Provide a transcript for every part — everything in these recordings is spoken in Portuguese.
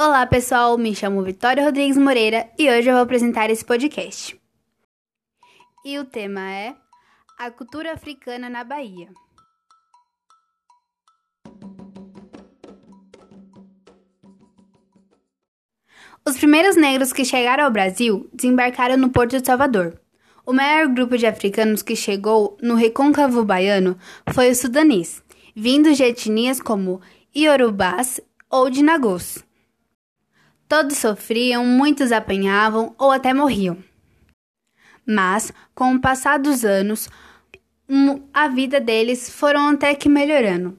Olá pessoal, me chamo Vitória Rodrigues Moreira e hoje eu vou apresentar esse podcast. E o tema é A Cultura Africana na Bahia. Os primeiros negros que chegaram ao Brasil desembarcaram no Porto de Salvador. O maior grupo de africanos que chegou no recôncavo baiano foi o sudanês, vindos de etnias como iorubás ou de nagôs. Todos sofriam, muitos apanhavam ou até morriam. Mas, com o passar dos anos, a vida deles foram até que melhorando.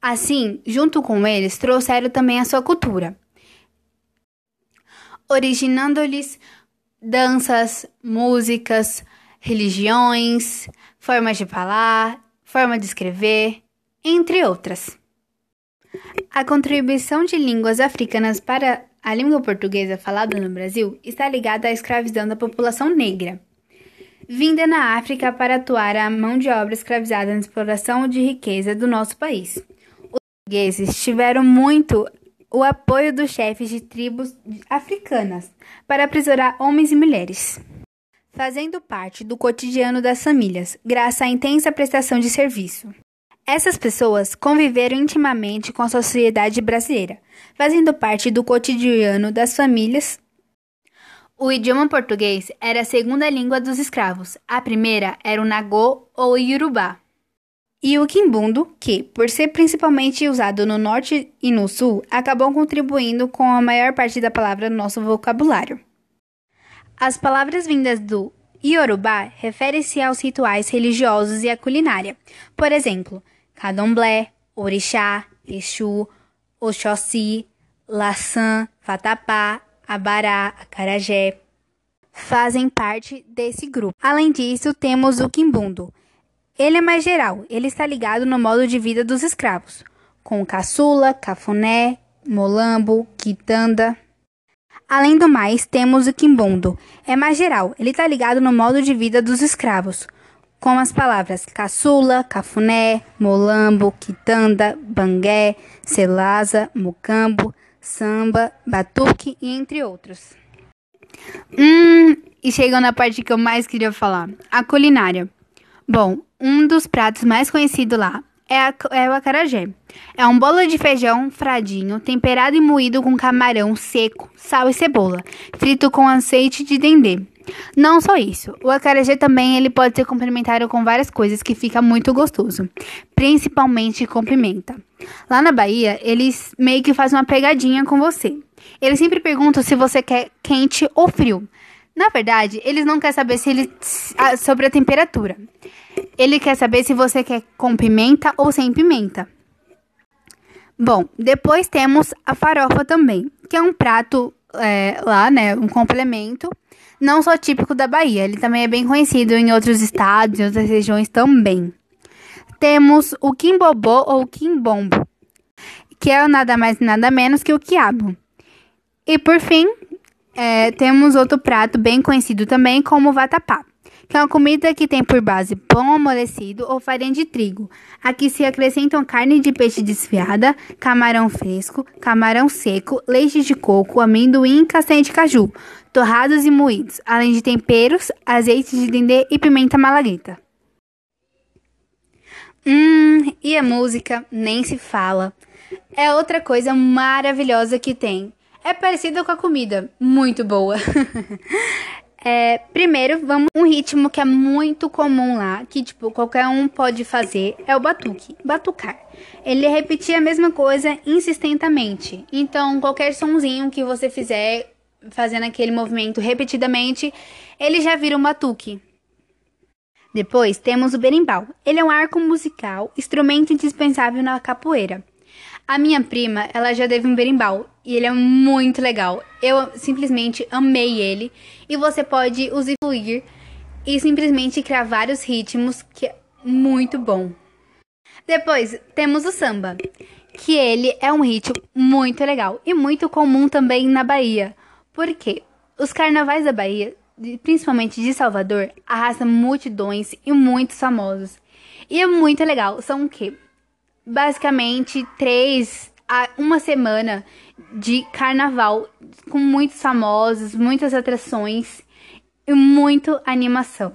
Assim, junto com eles, trouxeram também a sua cultura, originando-lhes danças, músicas, religiões, formas de falar, forma de escrever, entre outras. A contribuição de línguas africanas para a língua portuguesa falada no Brasil está ligada à escravidão da população negra, vinda na África para atuar a mão de obra escravizada na exploração de riqueza do nosso país. Os portugueses tiveram muito o apoio dos chefes de tribos africanas para aprisionar homens e mulheres, fazendo parte do cotidiano das famílias, graças à intensa prestação de serviço. Essas pessoas conviveram intimamente com a sociedade brasileira, fazendo parte do cotidiano das famílias. O idioma português era a segunda língua dos escravos, a primeira era o Nagô ou Iorubá. E o quimbundo, que, por ser principalmente usado no norte e no sul, acabou contribuindo com a maior parte da palavra no nosso vocabulário. As palavras vindas do Iorubá referem-se aos rituais religiosos e à culinária. Por exemplo, Candomblé, Orixá, Exu, Oxóssi, Laçã, Vatapá, Abará, Acarajé fazem parte desse grupo. Além disso, temos o Quimbundo. Ele é mais geral, ele está ligado no modo de vida dos escravos, com caçula, cafuné, molambo, quitanda. Além do mais, temos o quimbundo. É mais geral, ele está ligado no modo de vida dos escravos, com as palavras caçula, cafuné, molambo, quitanda, bangué, selasa, mucambo, samba, batuque e entre outros. Hum, e chegando na parte que eu mais queria falar, a culinária. Bom, um dos pratos mais conhecidos lá é, a, é o acarajé. É um bolo de feijão fradinho, temperado e moído com camarão seco, sal e cebola, frito com azeite de dendê. Não só isso, o acarajé também ele pode ser complementado com várias coisas que fica muito gostoso, principalmente com pimenta. Lá na Bahia, eles meio que fazem uma pegadinha com você. Eles sempre perguntam se você quer quente ou frio. Na verdade, eles não querem saber se ele, sobre a temperatura. Ele quer saber se você quer com pimenta ou sem pimenta. Bom, depois temos a farofa também, que é um prato é, lá, né? Um complemento não só típico da Bahia, ele também é bem conhecido em outros estados e outras regiões também. Temos o quimbobô ou quimbombo, que é nada mais nada menos que o quiabo. E por fim, é, temos outro prato bem conhecido também como vatapá, é uma comida que tem por base pão amolecido ou farinha de trigo. Aqui se acrescentam carne de peixe desfiada, camarão fresco, camarão seco, leite de coco, amendoim e castanha de caju, torrados e moídos, além de temperos, azeite de dendê e pimenta malagueta. Hum, e a música nem se fala. É outra coisa maravilhosa que tem. É parecida com a comida, muito boa. É, primeiro, vamos um ritmo que é muito comum lá, que tipo qualquer um pode fazer, é o batuque, batucar. Ele repetir a mesma coisa insistentemente. Então, qualquer sonzinho que você fizer fazendo aquele movimento repetidamente, ele já vira um batuque. Depois temos o berimbau. Ele é um arco musical, instrumento indispensável na capoeira. A minha prima, ela já teve um berimbau e ele é muito legal. Eu simplesmente amei ele e você pode usufruir e simplesmente criar vários ritmos que é muito bom. Depois temos o samba, que ele é um ritmo muito legal e muito comum também na Bahia. Porque os carnavais da Bahia, principalmente de Salvador, arrastam multidões e muitos famosos. E é muito legal. São o quê? basicamente três uma semana de carnaval com muitos famosos, muitas atrações e muito animação.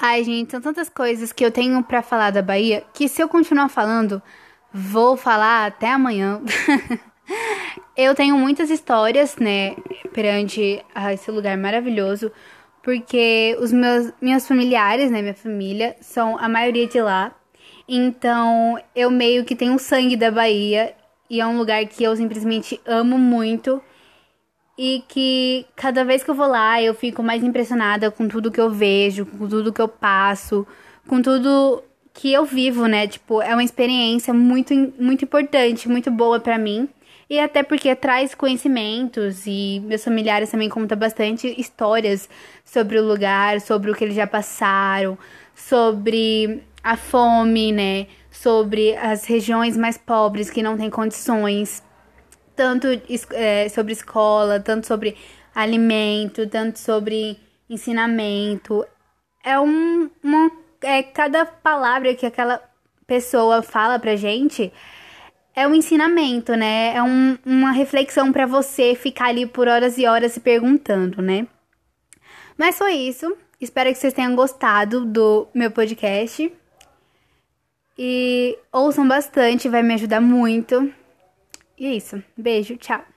Ai, gente, são tantas coisas que eu tenho para falar da Bahia que se eu continuar falando, vou falar até amanhã. eu tenho muitas histórias, né, perante esse lugar maravilhoso, porque os meus minhas familiares, né, minha família, são a maioria de lá. Então, eu meio que tenho sangue da Bahia e é um lugar que eu simplesmente amo muito e que cada vez que eu vou lá eu fico mais impressionada com tudo que eu vejo, com tudo que eu passo, com tudo que eu vivo, né? Tipo, é uma experiência muito muito importante, muito boa para mim. E até porque traz conhecimentos e meus familiares também contam bastante histórias sobre o lugar, sobre o que eles já passaram, sobre a fome, né? Sobre as regiões mais pobres que não têm condições, tanto é, sobre escola, tanto sobre alimento, tanto sobre ensinamento. É um, uma, é cada palavra que aquela pessoa fala pra gente é um ensinamento, né? É um, uma reflexão para você ficar ali por horas e horas se perguntando, né? Mas foi isso. Espero que vocês tenham gostado do meu podcast. E ouçam bastante, vai me ajudar muito. E é isso. Beijo, tchau.